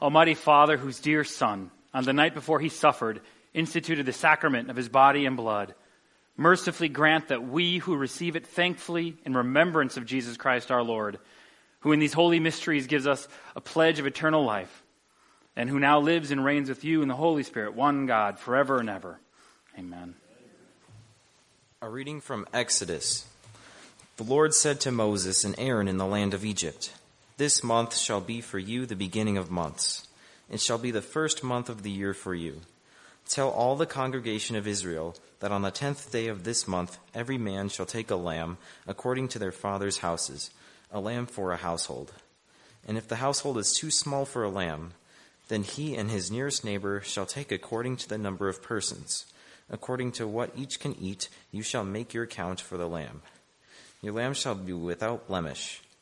Almighty Father, whose dear Son, on the night before he suffered, instituted the sacrament of his body and blood, mercifully grant that we who receive it thankfully in remembrance of Jesus Christ our Lord, who in these holy mysteries gives us a pledge of eternal life, and who now lives and reigns with you in the Holy Spirit, one God, forever and ever. Amen. A reading from Exodus. The Lord said to Moses and Aaron in the land of Egypt, This month shall be for you the beginning of months. It shall be the first month of the year for you. Tell all the congregation of Israel that on the tenth day of this month every man shall take a lamb according to their father's houses, a lamb for a household. And if the household is too small for a lamb, then he and his nearest neighbor shall take according to the number of persons. According to what each can eat, you shall make your count for the lamb. Your lamb shall be without blemish,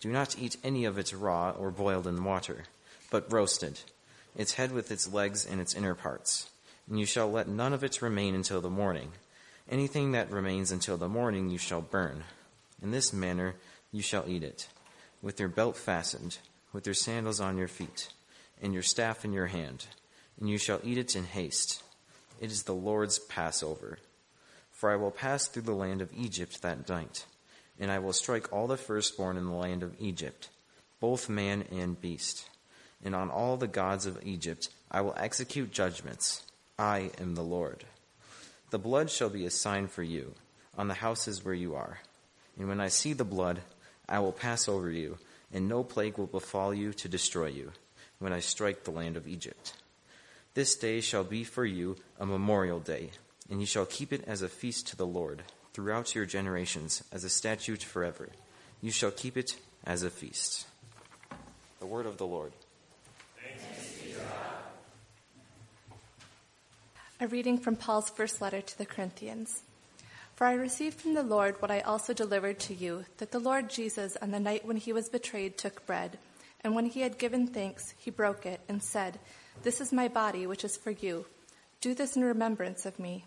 Do not eat any of it raw or boiled in water, but roasted, its head with its legs and its inner parts. And you shall let none of it remain until the morning. Anything that remains until the morning you shall burn. In this manner you shall eat it, with your belt fastened, with your sandals on your feet and your staff in your hand, and you shall eat it in haste. It is the Lord's Passover. For I will pass through the land of Egypt that night, and I will strike all the firstborn in the land of Egypt, both man and beast. And on all the gods of Egypt I will execute judgments. I am the Lord. The blood shall be a sign for you on the houses where you are. And when I see the blood, I will pass over you, and no plague will befall you to destroy you when I strike the land of Egypt. This day shall be for you a memorial day, and you shall keep it as a feast to the Lord throughout your generations, as a statute forever. You shall keep it as a feast. The word of the Lord. A reading from Paul's first letter to the Corinthians. For I received from the Lord what I also delivered to you that the Lord Jesus, on the night when he was betrayed, took bread. And when he had given thanks, he broke it and said, This is my body, which is for you. Do this in remembrance of me.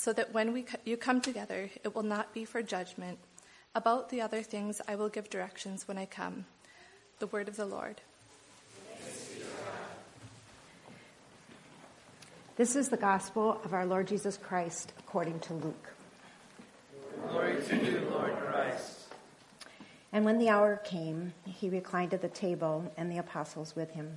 so that when we, you come together, it will not be for judgment. About the other things, I will give directions when I come. The word of the Lord. This is the gospel of our Lord Jesus Christ according to Luke. Glory to you, Lord Christ. And when the hour came, he reclined at the table and the apostles with him.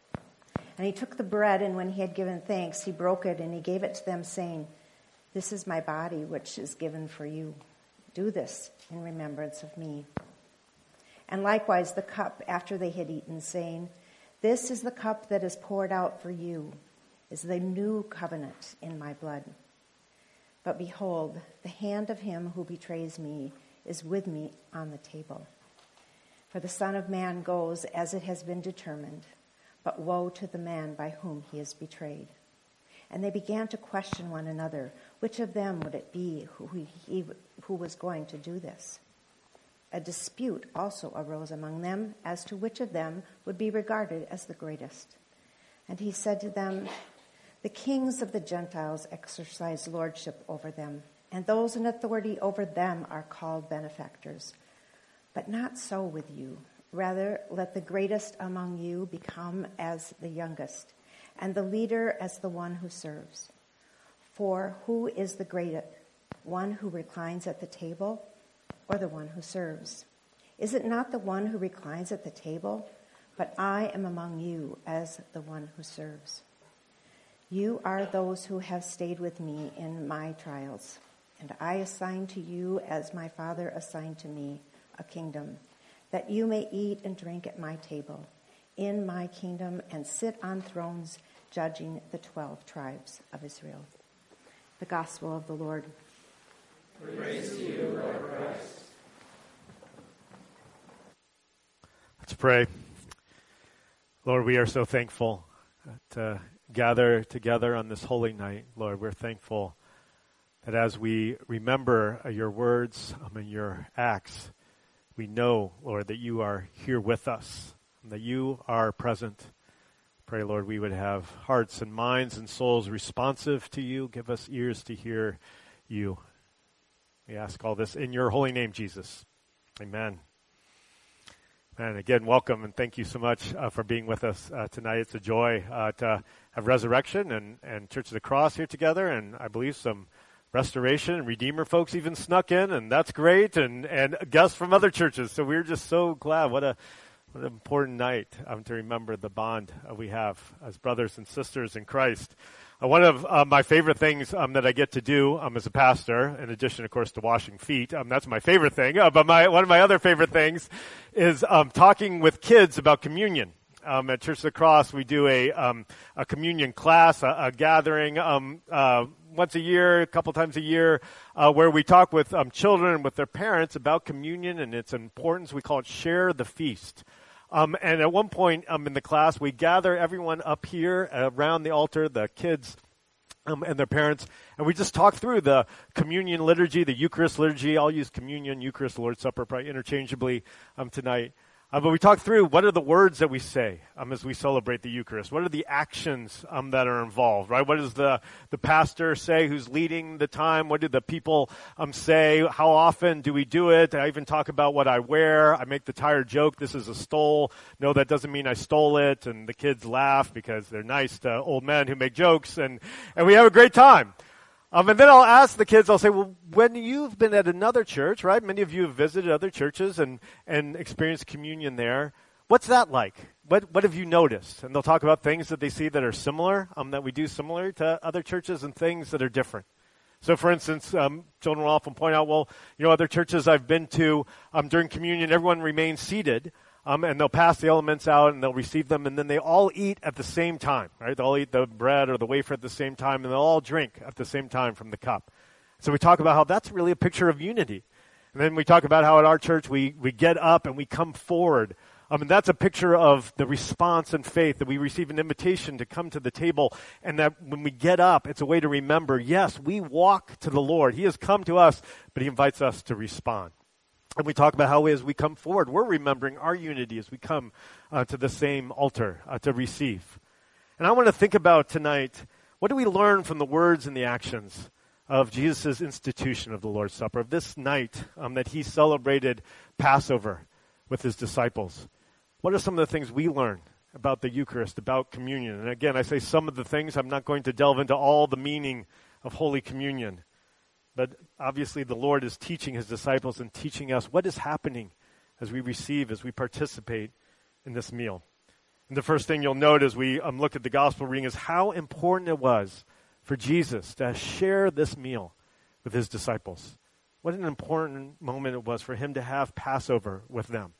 And he took the bread, and when he had given thanks, he broke it and he gave it to them, saying, This is my body, which is given for you. Do this in remembrance of me. And likewise the cup after they had eaten, saying, This is the cup that is poured out for you, is the new covenant in my blood. But behold, the hand of him who betrays me is with me on the table. For the Son of Man goes as it has been determined, but woe to the man by whom he is betrayed. And they began to question one another, which of them would it be who, he, who was going to do this? A dispute also arose among them as to which of them would be regarded as the greatest. And he said to them, The kings of the Gentiles exercise lordship over them, and those in authority over them are called benefactors. But not so with you. Rather, let the greatest among you become as the youngest, and the leader as the one who serves. For who is the greatest? One who reclines at the table or the one who serves? Is it not the one who reclines at the table? But I am among you as the one who serves. You are those who have stayed with me in my trials, and I assign to you as my Father assigned to me a kingdom, that you may eat and drink at my table in my kingdom and sit on thrones judging the 12 tribes of Israel. The Gospel of the Lord. Praise to you, Lord Christ. Let's pray. Lord, we are so thankful to gather together on this holy night. Lord, we're thankful that as we remember your words um, and your acts, we know, Lord, that you are here with us, that you are present. Pray, Lord, we would have hearts and minds and souls responsive to you. Give us ears to hear you. We ask all this in your holy name, Jesus. Amen. And again, welcome and thank you so much uh, for being with us uh, tonight. It's a joy uh, to have Resurrection and, and Church of the Cross here together, and I believe some Restoration and Redeemer folks even snuck in, and that's great, and, and guests from other churches. So we're just so glad. What a what an important night um, to remember the bond uh, we have as brothers and sisters in Christ. Uh, one of uh, my favorite things um, that I get to do um, as a pastor, in addition, of course, to washing feet, um, that's my favorite thing. Uh, but my, one of my other favorite things is um, talking with kids about communion. Um, at Church of the Cross, we do a, a communion class, a, a gathering uh, once a year, a couple times a year, uh, where we talk with um, children and with their parents about communion and its importance. We call it Share the Feast. Um, and at one point um, in the class, we gather everyone up here around the altar, the kids um, and their parents, and we just talk through the communion liturgy, the Eucharist liturgy. I'll use communion, Eucharist, Lord's Supper, probably interchangeably um, tonight. Uh, but we talk through what are the words that we say um, as we celebrate the Eucharist? What are the actions um, that are involved, right? What does the, the pastor say who's leading the time? What do the people um, say? How often do we do it? I even talk about what I wear. I make the tired joke, this is a stole. No, that doesn't mean I stole it. And the kids laugh because they're nice to old men who make jokes. And, and we have a great time. Um, and then I'll ask the kids, I'll say, well, when you've been at another church, right? Many of you have visited other churches and, and experienced communion there. What's that like? What, what have you noticed? And they'll talk about things that they see that are similar, um, that we do similar to other churches and things that are different. So, for instance, um, children will often point out, well, you know, other churches I've been to um, during communion, everyone remains seated. Um, and they'll pass the elements out and they'll receive them, and then they all eat at the same time, right? They'll eat the bread or the wafer at the same time, and they'll all drink at the same time from the cup. So we talk about how that's really a picture of unity. And then we talk about how at our church we, we get up and we come forward. I mean, that's a picture of the response and faith that we receive an invitation to come to the table and that when we get up, it's a way to remember, yes, we walk to the Lord. He has come to us, but He invites us to respond. And we talk about how as we come forward, we're remembering our unity as we come uh, to the same altar uh, to receive. And I want to think about tonight what do we learn from the words and the actions of Jesus' institution of the Lord's Supper, of this night um, that he celebrated Passover with his disciples? What are some of the things we learn about the Eucharist, about communion? And again, I say some of the things, I'm not going to delve into all the meaning of Holy Communion. But obviously, the Lord is teaching his disciples and teaching us what is happening as we receive, as we participate in this meal. And the first thing you'll note as we um, look at the gospel reading is how important it was for Jesus to share this meal with his disciples. What an important moment it was for him to have Passover with them.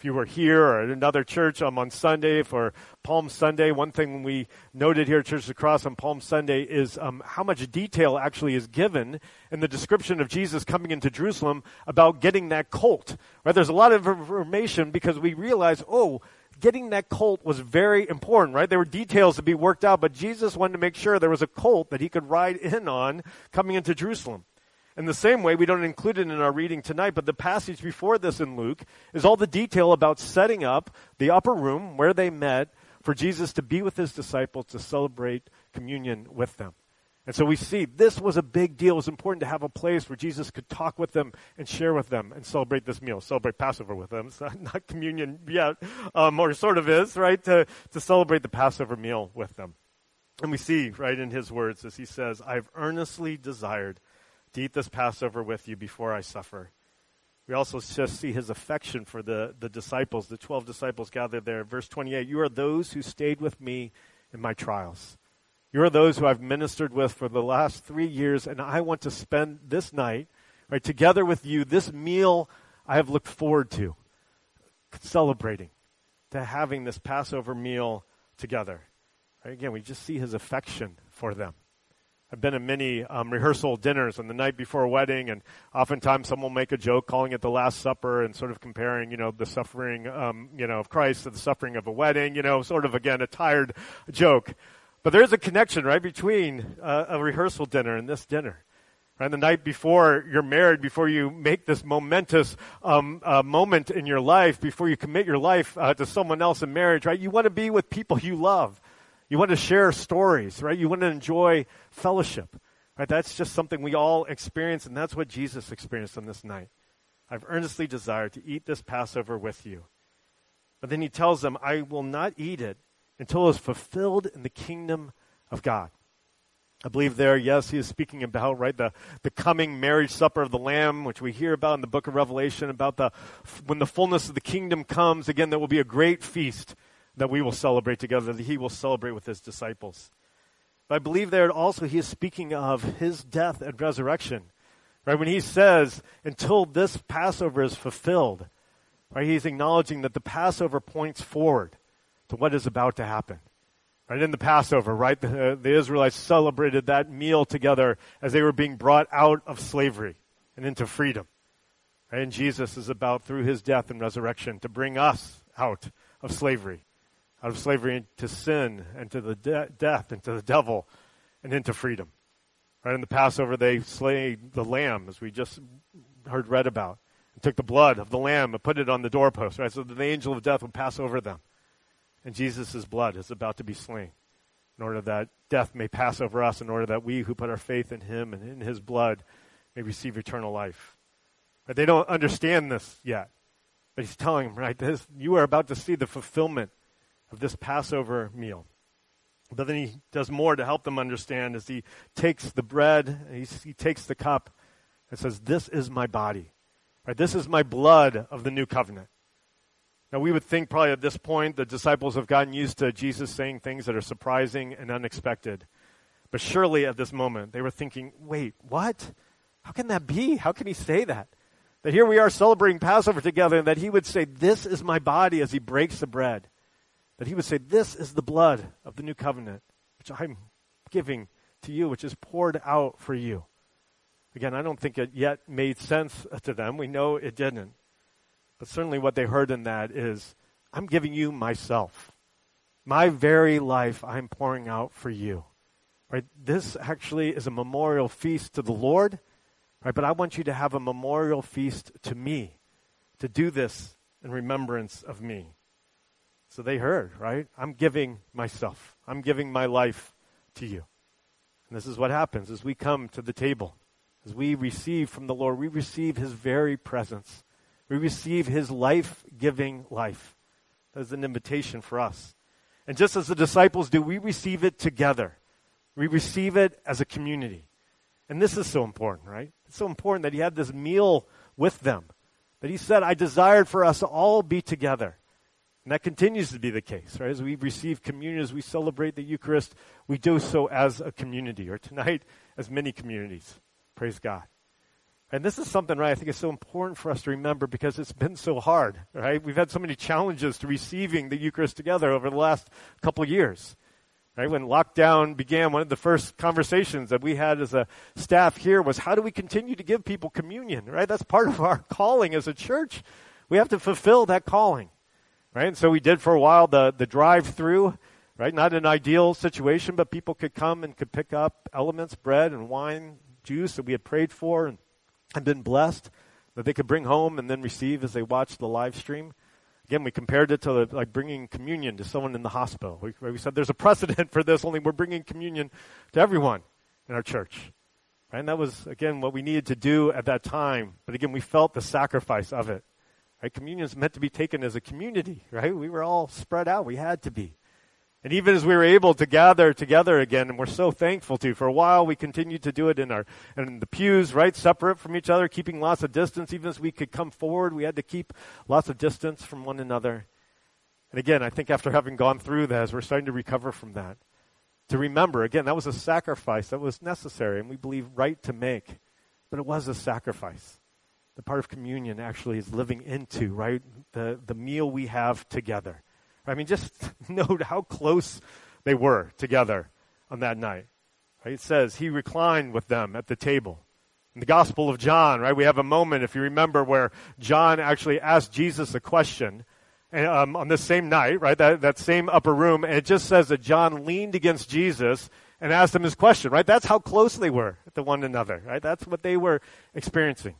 If you were here or at another church um, on Sunday for Palm Sunday, one thing we noted here at Church of the Cross on Palm Sunday is um, how much detail actually is given in the description of Jesus coming into Jerusalem about getting that colt. Right? There's a lot of information because we realize, oh, getting that colt was very important, right? There were details to be worked out, but Jesus wanted to make sure there was a colt that he could ride in on coming into Jerusalem. In the same way, we don't include it in our reading tonight, but the passage before this in Luke is all the detail about setting up the upper room where they met for Jesus to be with his disciples to celebrate communion with them. And so we see this was a big deal. It was important to have a place where Jesus could talk with them and share with them and celebrate this meal, celebrate Passover with them. It's not, not communion yet, um, or sort of is, right? To, to celebrate the Passover meal with them. And we see, right, in his words, as he says, I've earnestly desired to eat this Passover with you before I suffer. We also just see his affection for the, the disciples, the 12 disciples gathered there. Verse 28 You are those who stayed with me in my trials. You are those who I've ministered with for the last three years, and I want to spend this night, right, together with you, this meal I have looked forward to, celebrating, to having this Passover meal together. Right, again, we just see his affection for them. I've been in many um, rehearsal dinners and the night before a wedding, and oftentimes someone will make a joke calling it the Last Supper and sort of comparing, you know, the suffering, um, you know, of Christ to the suffering of a wedding, you know, sort of again a tired joke. But there is a connection, right, between uh, a rehearsal dinner and this dinner. Right, the night before you're married, before you make this momentous um, uh, moment in your life, before you commit your life uh, to someone else in marriage, right, you want to be with people you love. You want to share stories, right? You want to enjoy fellowship, right? That's just something we all experience, and that's what Jesus experienced on this night. I've earnestly desired to eat this Passover with you. But then he tells them, I will not eat it until it is fulfilled in the kingdom of God. I believe there, yes, he is speaking about, right, the, the coming marriage supper of the Lamb, which we hear about in the book of Revelation, about the, when the fullness of the kingdom comes, again, there will be a great feast that we will celebrate together, that he will celebrate with his disciples. But I believe there also he is speaking of his death and resurrection. Right? When he says, until this Passover is fulfilled, right, he's acknowledging that the Passover points forward to what is about to happen. Right? In the Passover, right, the, uh, the Israelites celebrated that meal together as they were being brought out of slavery and into freedom. Right? And Jesus is about, through his death and resurrection, to bring us out of slavery out of slavery to sin and to the de- death and to the devil and into freedom. Right in the Passover, they slayed the lamb, as we just heard read about, and took the blood of the lamb and put it on the doorpost, right, so that the angel of death would pass over them. And Jesus' blood is about to be slain in order that death may pass over us, in order that we who put our faith in him and in his blood may receive eternal life. But they don't understand this yet. But he's telling them, right, this, you are about to see the fulfillment of this Passover meal. But then he does more to help them understand as he takes the bread, he, he takes the cup, and says, This is my body. Right? This is my blood of the new covenant. Now, we would think probably at this point the disciples have gotten used to Jesus saying things that are surprising and unexpected. But surely at this moment, they were thinking, wait, what? How can that be? How can he say that? That here we are celebrating Passover together, and that he would say, This is my body as he breaks the bread that he would say, This is the blood of the new covenant, which I'm giving to you, which is poured out for you. Again, I don't think it yet made sense to them. We know it didn't. But certainly what they heard in that is, I'm giving you myself. My very life I'm pouring out for you. Right? This actually is a memorial feast to the Lord. Right? But I want you to have a memorial feast to me. To do this in remembrance of me. So they heard, right? I'm giving myself. I'm giving my life to you. And this is what happens as we come to the table. As we receive from the Lord, we receive his very presence. We receive his life giving life. That is an invitation for us. And just as the disciples do, we receive it together. We receive it as a community. And this is so important, right? It's so important that he had this meal with them. That he said, I desired for us to all be together. And that continues to be the case, right? As we receive communion, as we celebrate the Eucharist, we do so as a community, or tonight, as many communities. Praise God. And this is something, right, I think is so important for us to remember because it's been so hard, right? We've had so many challenges to receiving the Eucharist together over the last couple years. Right? When lockdown began, one of the first conversations that we had as a staff here was how do we continue to give people communion, right? That's part of our calling as a church. We have to fulfill that calling, right? And so we did for a while the, the drive through, right? Not an ideal situation, but people could come and could pick up elements, bread and wine, juice that we had prayed for and had been blessed that they could bring home and then receive as they watched the live stream. Again, we compared it to like bringing communion to someone in the hospital. We, we said there's a precedent for this, only we're bringing communion to everyone in our church. Right? And that was, again, what we needed to do at that time. But again, we felt the sacrifice of it. Right? Communion is meant to be taken as a community, right? We were all spread out. We had to be. And even as we were able to gather together again, and we're so thankful to, for a while we continued to do it in our in the pews, right, separate from each other, keeping lots of distance. Even as we could come forward, we had to keep lots of distance from one another. And again, I think after having gone through that, as we're starting to recover from that, to remember again that was a sacrifice that was necessary, and we believe right to make, but it was a sacrifice. The part of communion actually is living into right the the meal we have together I mean, just note how close they were together on that night. Right? It says he reclined with them at the table. In the Gospel of John, right, we have a moment, if you remember, where John actually asked Jesus a question um, on the same night, right, that, that same upper room, and it just says that John leaned against Jesus and asked him his question, right? That's how close they were to one another, right? That's what they were experiencing.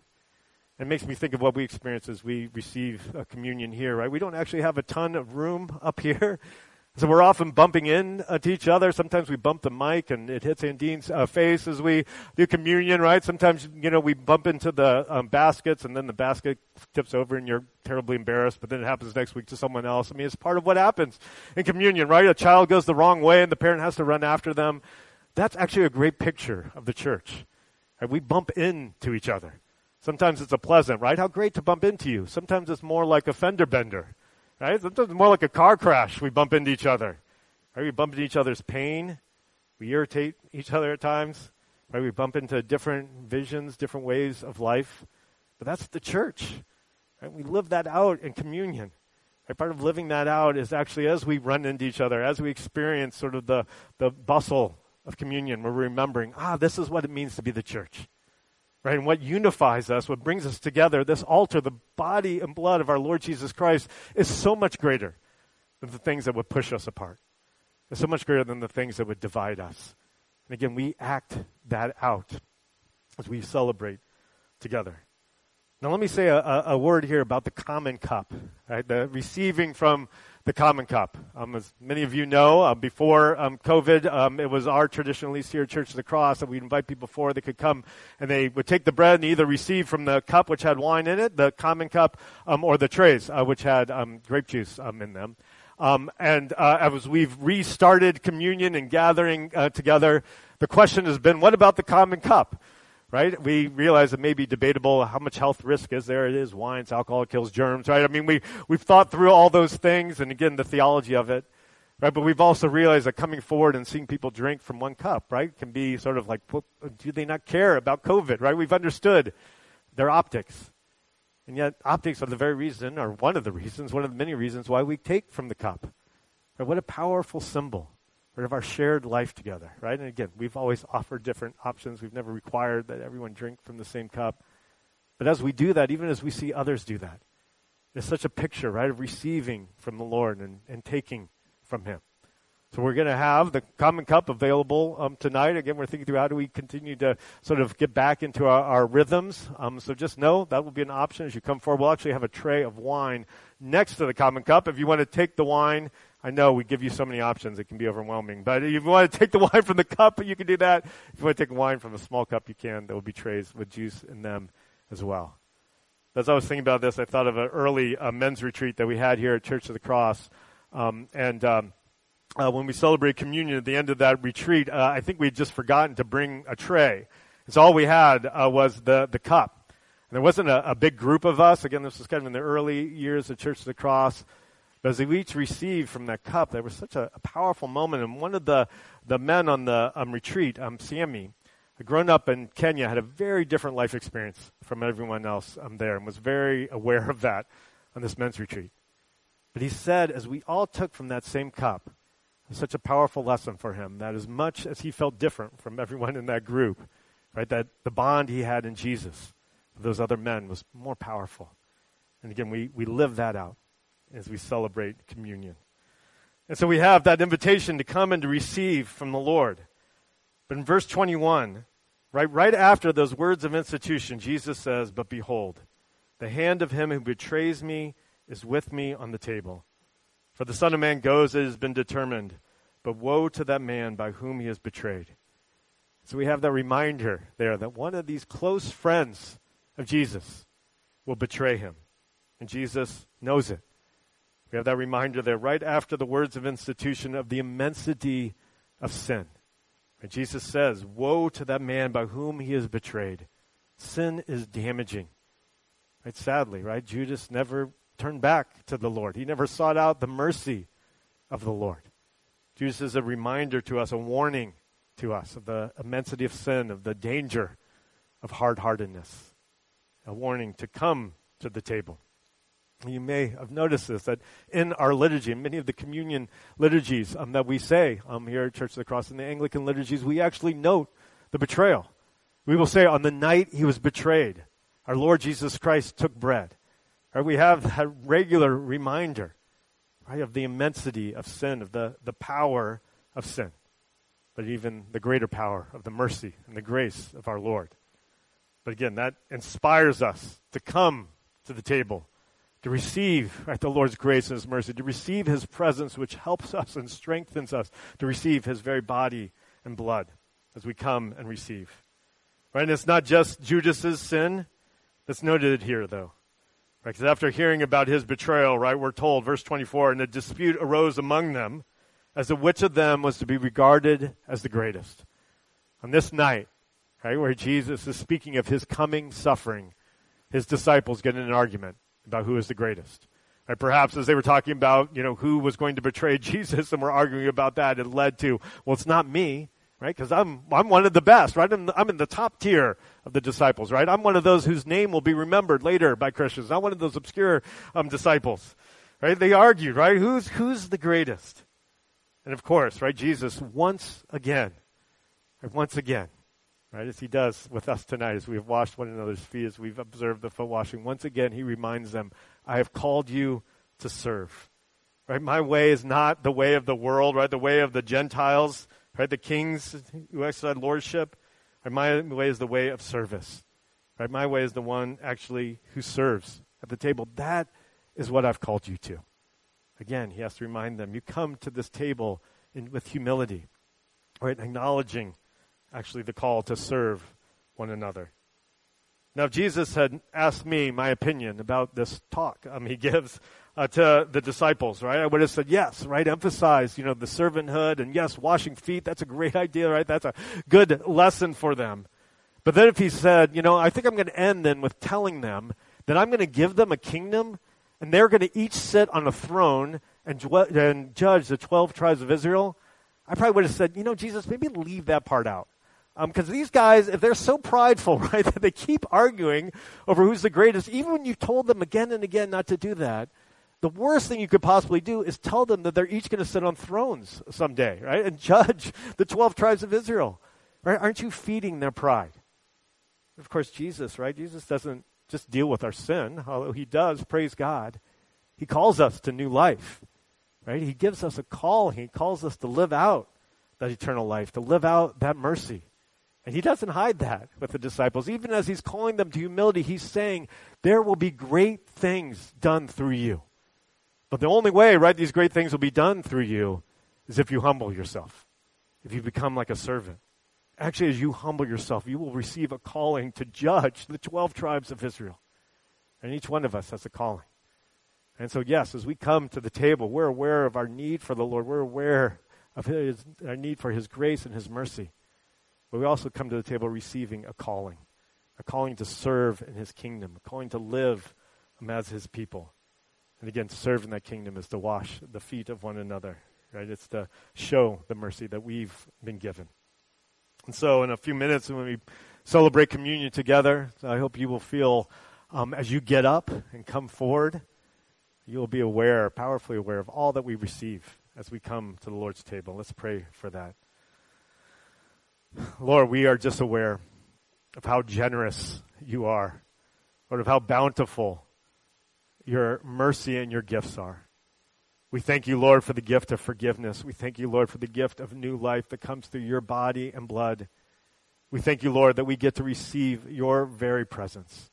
It makes me think of what we experience as we receive communion here, right? We don't actually have a ton of room up here. So we're often bumping in uh, to each other. Sometimes we bump the mic and it hits Andine's uh, face as we do communion, right? Sometimes, you know, we bump into the um, baskets and then the basket tips over and you're terribly embarrassed, but then it happens next week to someone else. I mean, it's part of what happens in communion, right? A child goes the wrong way and the parent has to run after them. That's actually a great picture of the church. Right? We bump into each other. Sometimes it's a pleasant, right? How great to bump into you. Sometimes it's more like a fender bender, right? Sometimes it's more like a car crash. We bump into each other. Right? We bump into each other's pain. We irritate each other at times. Right? We bump into different visions, different ways of life. But that's the church. Right? We live that out in communion. Right? Part of living that out is actually as we run into each other, as we experience sort of the, the bustle of communion, we're remembering, ah, this is what it means to be the church right? And what unifies us, what brings us together, this altar, the body and blood of our Lord Jesus Christ, is so much greater than the things that would push us apart. It's so much greater than the things that would divide us. And again, we act that out as we celebrate together. Now, let me say a, a, word here about the common cup, right? The receiving from the Common Cup. Um, as many of you know, uh, before um, COVID, um, it was our tradition, at least here at Church of the Cross, that we'd invite people before they could come and they would take the bread and either receive from the cup which had wine in it, the common cup, um, or the trays uh, which had um, grape juice um, in them. and uh, as we've restarted communion and gathering uh, together, the question has been, what about the common cup? Right? We realize it may be debatable how much health risk is there. It is wine, it's alcohol, it kills germs, right? I mean, we, we've thought through all those things and again, the theology of it, right? But we've also realized that coming forward and seeing people drink from one cup, right, can be sort of like, do they not care about COVID, right? We've understood their optics. And yet, optics are the very reason, or one of the reasons, one of the many reasons why we take from the cup. Right? What a powerful symbol of our shared life together, right? And again, we've always offered different options. We've never required that everyone drink from the same cup. But as we do that, even as we see others do that, it's such a picture, right, of receiving from the Lord and, and taking from Him. So we're going to have the common cup available um, tonight. Again, we're thinking through how do we continue to sort of get back into our, our rhythms. Um, so just know that will be an option as you come forward. We'll actually have a tray of wine next to the common cup. If you want to take the wine I know we give you so many options, it can be overwhelming. But if you want to take the wine from the cup, you can do that. If you want to take wine from a small cup, you can. There will be trays with juice in them as well. As I was thinking about this, I thought of an early uh, men's retreat that we had here at Church of the Cross. Um, and um, uh, when we celebrated communion at the end of that retreat, uh, I think we had just forgotten to bring a tray. So all we had uh, was the, the cup. And there wasn't a, a big group of us. Again, this was kind of in the early years of Church of the Cross. But as we each received from that cup, there was such a, a powerful moment. And one of the, the men on the um, retreat, um, Sammy, grown up in Kenya, had a very different life experience from everyone else um, there, and was very aware of that on this men's retreat. But he said, as we all took from that same cup, such a powerful lesson for him that as much as he felt different from everyone in that group, right, that the bond he had in Jesus with those other men was more powerful. And again, we, we live that out as we celebrate communion. And so we have that invitation to come and to receive from the Lord. But in verse 21, right, right after those words of institution, Jesus says, But behold, the hand of him who betrays me is with me on the table. For the Son of Man goes, it has been determined, but woe to that man by whom he is betrayed. So we have that reminder there that one of these close friends of Jesus will betray him. And Jesus knows it. We have that reminder there right after the words of institution of the immensity of sin. And Jesus says, Woe to that man by whom he is betrayed. Sin is damaging. Right? Sadly, right? Judas never turned back to the Lord. He never sought out the mercy of the Lord. Judas is a reminder to us, a warning to us of the immensity of sin, of the danger of hard heartedness, a warning to come to the table. You may have noticed this that in our liturgy, in many of the communion liturgies um, that we say um, here at Church of the Cross, in the Anglican liturgies, we actually note the betrayal. We will say, on the night he was betrayed, our Lord Jesus Christ took bread. Right? We have a regular reminder right, of the immensity of sin, of the, the power of sin, but even the greater power of the mercy and the grace of our Lord. But again, that inspires us to come to the table to receive the Lord's grace and His mercy, to receive His presence, which helps us and strengthens us, to receive His very body and blood as we come and receive. Right? And it's not just Judas's sin that's noted here, though. Right? Because after hearing about his betrayal, right, we're told, verse 24, and a dispute arose among them as to which of them was to be regarded as the greatest. On this night, right, where Jesus is speaking of his coming suffering, his disciples get in an argument about who is the greatest. Right? Perhaps as they were talking about, you know, who was going to betray Jesus and we're arguing about that, it led to, well, it's not me, right? Because I'm, I'm one of the best, right? I'm, I'm in the top tier of the disciples, right? I'm one of those whose name will be remembered later by Christians, not one of those obscure um, disciples, right? They argued, right? Who's, who's the greatest? And of course, right, Jesus once again, once again, right? As he does with us tonight, as we have washed one another's feet, as we've observed the foot washing. Once again, he reminds them, I have called you to serve. Right? My way is not the way of the world, right? The way of the Gentiles, right? The kings who exercise lordship. Right? My way is the way of service. Right? My way is the one actually who serves at the table. That is what I've called you to. Again, he has to remind them, you come to this table in, with humility, right? Acknowledging actually the call to serve one another. Now, if Jesus had asked me my opinion about this talk um, he gives uh, to the disciples, right, I would have said yes, right? Emphasize, you know, the servanthood and yes, washing feet. That's a great idea, right? That's a good lesson for them. But then if he said, you know, I think I'm going to end then with telling them that I'm going to give them a kingdom and they're going to each sit on a throne and, and judge the 12 tribes of Israel, I probably would have said, you know, Jesus, maybe leave that part out. Because um, these guys, if they're so prideful, right, that they keep arguing over who's the greatest, even when you told them again and again not to do that, the worst thing you could possibly do is tell them that they're each going to sit on thrones someday, right, and judge the 12 tribes of Israel. Right? Aren't you feeding their pride? Of course, Jesus, right? Jesus doesn't just deal with our sin, although he does, praise God. He calls us to new life, right? He gives us a call. He calls us to live out that eternal life, to live out that mercy. And he doesn't hide that with the disciples. Even as he's calling them to humility, he's saying, there will be great things done through you. But the only way, right, these great things will be done through you is if you humble yourself, if you become like a servant. Actually, as you humble yourself, you will receive a calling to judge the 12 tribes of Israel. And each one of us has a calling. And so, yes, as we come to the table, we're aware of our need for the Lord. We're aware of his, our need for His grace and His mercy. But we also come to the table receiving a calling, a calling to serve in his kingdom, a calling to live as his people. And again, to serve in that kingdom is to wash the feet of one another, right? It's to show the mercy that we've been given. And so, in a few minutes, when we celebrate communion together, I hope you will feel um, as you get up and come forward, you will be aware, powerfully aware of all that we receive as we come to the Lord's table. Let's pray for that. Lord, we are just aware of how generous you are, Lord, of how bountiful your mercy and your gifts are. We thank you, Lord, for the gift of forgiveness. We thank you, Lord, for the gift of new life that comes through your body and blood. We thank you, Lord, that we get to receive your very presence.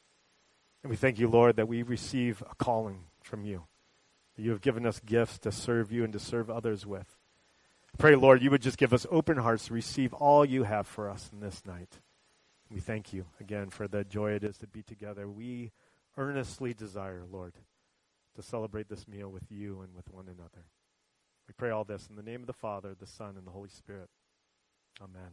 And we thank you, Lord, that we receive a calling from you. That you have given us gifts to serve you and to serve others with. Pray, Lord, you would just give us open hearts to receive all you have for us in this night. We thank you again for the joy it is to be together. We earnestly desire, Lord, to celebrate this meal with you and with one another. We pray all this in the name of the Father, the Son, and the Holy Spirit. Amen.